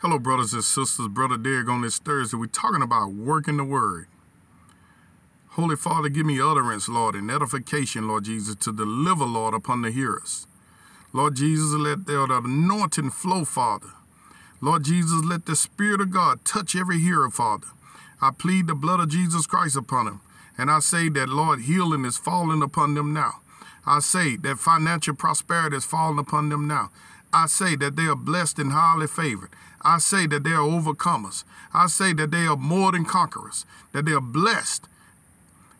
Hello, brothers and sisters. Brother Derek on this Thursday. We're talking about working the word. Holy Father, give me utterance, Lord, and edification, Lord Jesus, to deliver, Lord, upon the hearers. Lord Jesus, let the anointing flow, Father. Lord Jesus, let the Spirit of God touch every hearer, Father. I plead the blood of Jesus Christ upon them. And I say that, Lord, healing is falling upon them now. I say that financial prosperity is falling upon them now. I say that they are blessed and highly favored. I say that they are overcomers. I say that they are more than conquerors, that they are blessed,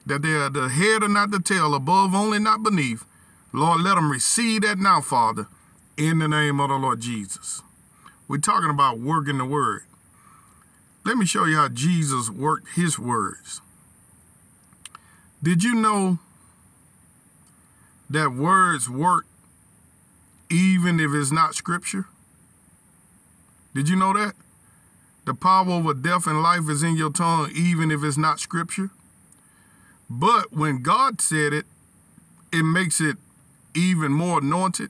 that they are the head and not the tail, above only, not beneath. Lord, let them receive that now, Father, in the name of the Lord Jesus. We're talking about working the word. Let me show you how Jesus worked his words. Did you know that words work even if it's not scripture? Did you know that? The power over death and life is in your tongue, even if it's not scripture. But when God said it, it makes it even more anointed.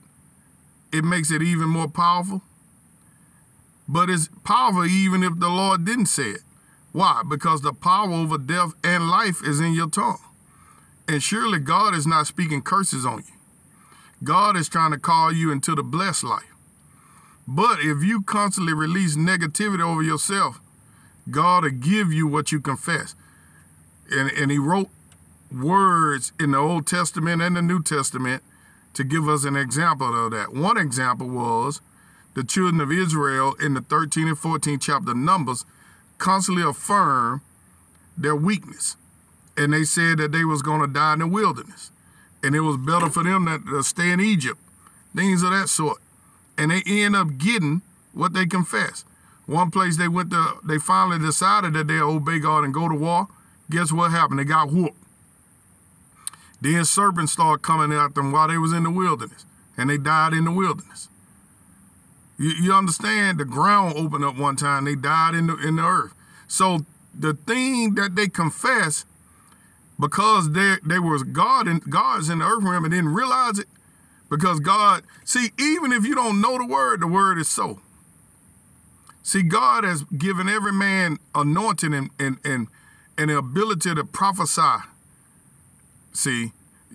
It makes it even more powerful. But it's powerful even if the Lord didn't say it. Why? Because the power over death and life is in your tongue. And surely God is not speaking curses on you. God is trying to call you into the blessed life. But if you constantly release negativity over yourself, God will give you what you confess. And, and he wrote words in the Old Testament and the New Testament to give us an example of that. One example was the children of Israel in the 13 and 14 chapter Numbers constantly affirm their weakness. And they said that they was going to die in the wilderness. And it was better for them to, to stay in Egypt. Things of that sort and they end up getting what they confess. One place they went to, they finally decided that they'll obey God and go to war. Guess what happened? They got whooped. Then serpents started coming at them while they was in the wilderness, and they died in the wilderness. You, you understand? The ground opened up one time. They died in the in the earth. So the thing that they confess, because they they was God and God's in the earth realm and didn't realize it, because God, see, even if you don't know the word, the word is so. See, God has given every man anointing and and and, and the ability to prophesy. See,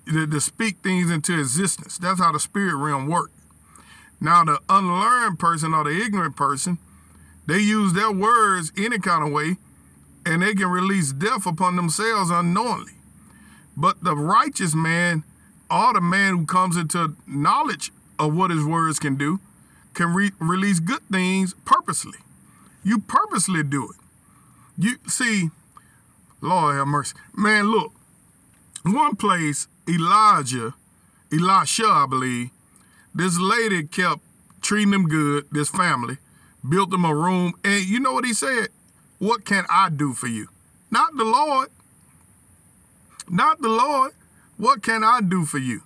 to, to speak things into existence. That's how the spirit realm works. Now, the unlearned person or the ignorant person, they use their words any kind of way, and they can release death upon themselves unknowingly. But the righteous man or the man who comes into knowledge of what his words can do can re- release good things purposely. You purposely do it. You see, Lord have mercy. Man, look, one place, Elijah, Elisha, I believe, this lady kept treating them good, this family, built them a room, and you know what he said? What can I do for you? Not the Lord. Not the Lord. What can I do for you?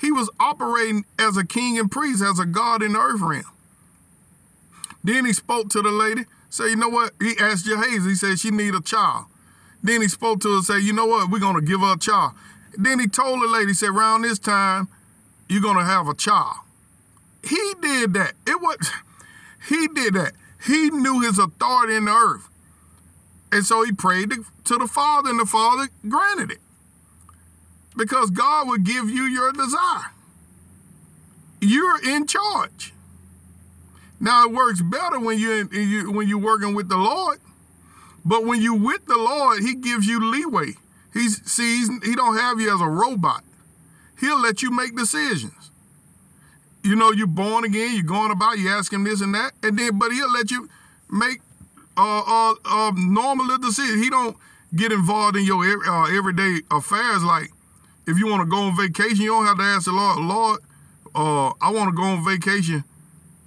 He was operating as a king and priest, as a God in the earth realm. Then he spoke to the lady, say, you know what? He asked Gehazi, he said she need a child. Then he spoke to her, say, you know what? We're going to give her a child. Then he told the lady, said, around this time, you're going to have a child. He did that. It was, he did that. He knew his authority in the earth. And so he prayed to the Father, and the Father granted it because God will give you your desire. You're in charge. Now it works better when you're in, when you're working with the Lord, but when you're with the Lord, He gives you leeway. He sees He don't have you as a robot. He'll let you make decisions. You know, you're born again. You're going about. You ask Him this and that, and then but He'll let you make uh, uh, uh normal decisions. He don't get involved in your uh, everyday affairs like if you want to go on vacation, you don't have to ask the Lord, Lord, uh, I want to go on vacation.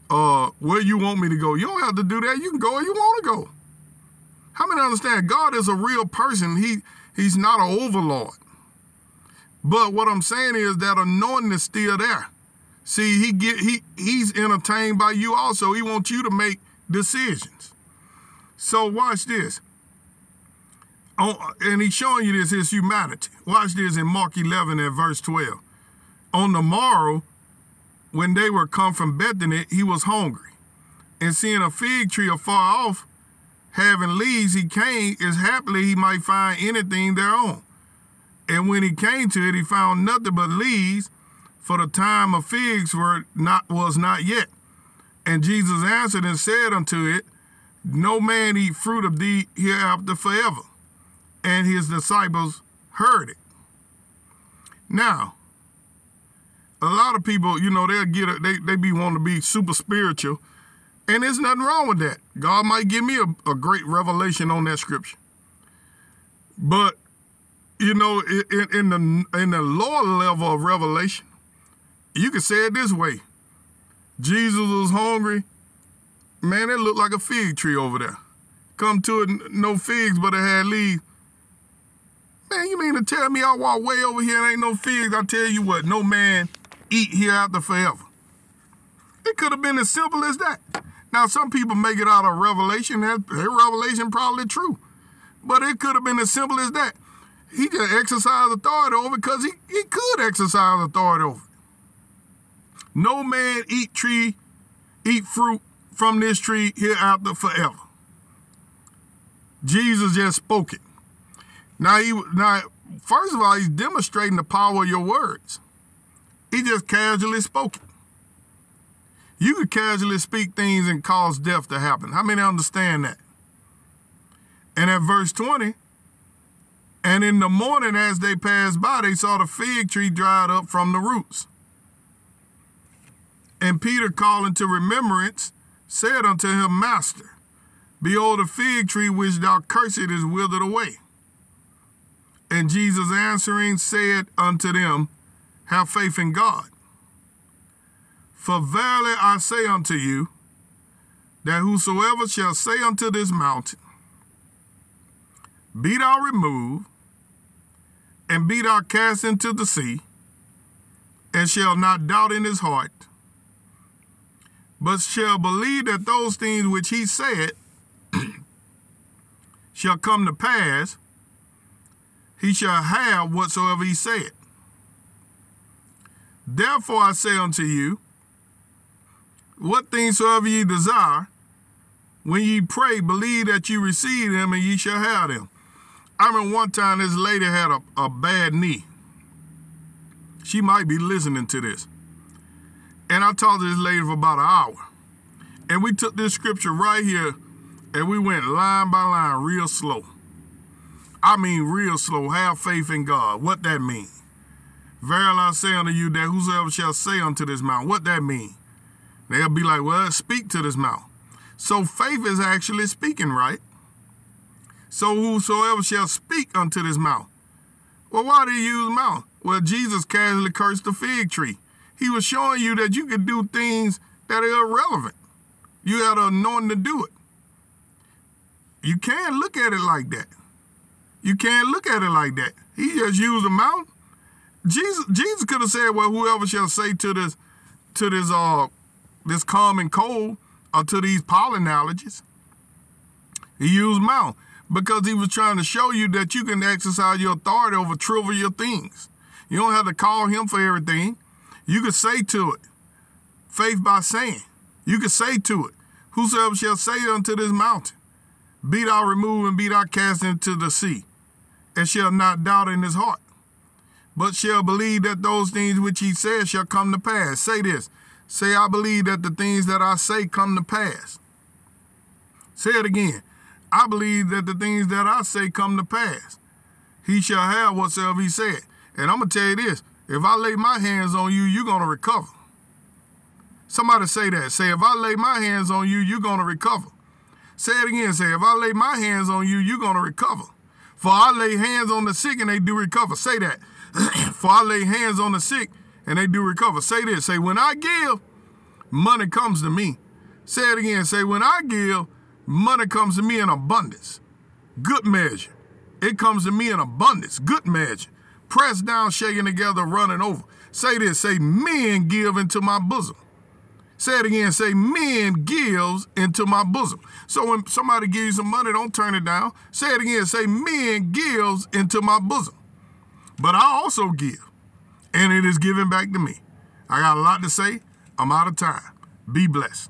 Uh, where you want me to go? You don't have to do that. You can go where you want to go. How many understand God is a real person? He he's not an overlord. But what I'm saying is that anointing is still there. See, he get he he's entertained by you also. He wants you to make decisions. So watch this oh, and he's showing you this his humanity. Watch this in Mark 11 and verse 12. On the morrow, when they were come from Bethany, he was hungry. and seeing a fig tree afar off, having leaves, he came as happily he might find anything thereon. And when he came to it, he found nothing but leaves, for the time of figs were not was not yet. And Jesus answered and said unto it, No man eat fruit of thee hereafter forever. And his disciples heard it. Now, a lot of people, you know, they'll get it, they, they be wanting to be super spiritual. And there's nothing wrong with that. God might give me a, a great revelation on that scripture. But, you know, in, in the in the lower level of revelation, you can say it this way. Jesus was hungry. Man, it looked like a fig tree over there. Come to it, no figs, but it had leaves. Man, you mean to tell me I walk way over here and ain't no figs? I tell you what, no man eat hereafter forever. It could have been as simple as that. Now, some people make it out of revelation. That revelation probably true. But it could have been as simple as that. He just exercised authority over because he, he could exercise authority over No man eat tree, eat fruit from this tree hereafter forever. Jesus just spoke it. Now he now first of all, he's demonstrating the power of your words. He just casually spoke it. You could casually speak things and cause death to happen. How many understand that? And at verse 20, and in the morning as they passed by, they saw the fig tree dried up from the roots. And Peter, calling to remembrance, said unto him, Master, behold, the fig tree which thou cursed is withered away. And Jesus answering said unto them, Have faith in God. For verily I say unto you, that whosoever shall say unto this mountain, Be thou removed, and be thou cast into the sea, and shall not doubt in his heart, but shall believe that those things which he said shall come to pass, he shall have whatsoever he said. Therefore I say unto you, what things soever ye desire, when ye pray, believe that you receive them and ye shall have them. I remember one time this lady had a, a bad knee. She might be listening to this. And I talked to this lady for about an hour. And we took this scripture right here and we went line by line real slow. I mean real slow. Have faith in God. What that mean? Verily I say unto you that whosoever shall say unto this mountain, what that mean? They'll be like, well, speak to this mouth. So faith is actually speaking, right? So whosoever shall speak unto this mouth. Well, why do you use mouth? Well, Jesus casually cursed the fig tree. He was showing you that you could do things that are irrelevant. You had an anointing to do it. You can't look at it like that. You can't look at it like that. He just used a mouth. Jesus, Jesus could have said, "Well, whoever shall say to this, to this, uh, this common cold or to these pollen allergies. He used mouth because he was trying to show you that you can exercise your authority over trivial things. You don't have to call him for everything. You can say to it, faith by saying. You can say to it, whosoever shall say unto this mountain, be thou removed and be thou cast into the sea, and shall not doubt in his heart, but shall believe that those things which he says shall come to pass. Say this, Say, I believe that the things that I say come to pass. Say it again. I believe that the things that I say come to pass. He shall have whatsoever he said. And I'm going to tell you this if I lay my hands on you, you're going to recover. Somebody say that. Say, if I lay my hands on you, you're going to recover. Say it again. Say, if I lay my hands on you, you're going to recover. For I lay hands on the sick and they do recover. Say that. For I lay hands on the sick and they do recover. Say this. Say, when I give, money comes to me. Say it again. Say, when I give, money comes to me in abundance. Good measure. It comes to me in abundance. Good measure. Pressed down, shaking together, running over. Say this. Say, men give into my bosom. Say it again. Say, men gives into my bosom. So when somebody gives you some money, don't turn it down. Say it again. Say, men gives into my bosom. But I also give and it is given back to me. I got a lot to say. I'm out of time. Be blessed.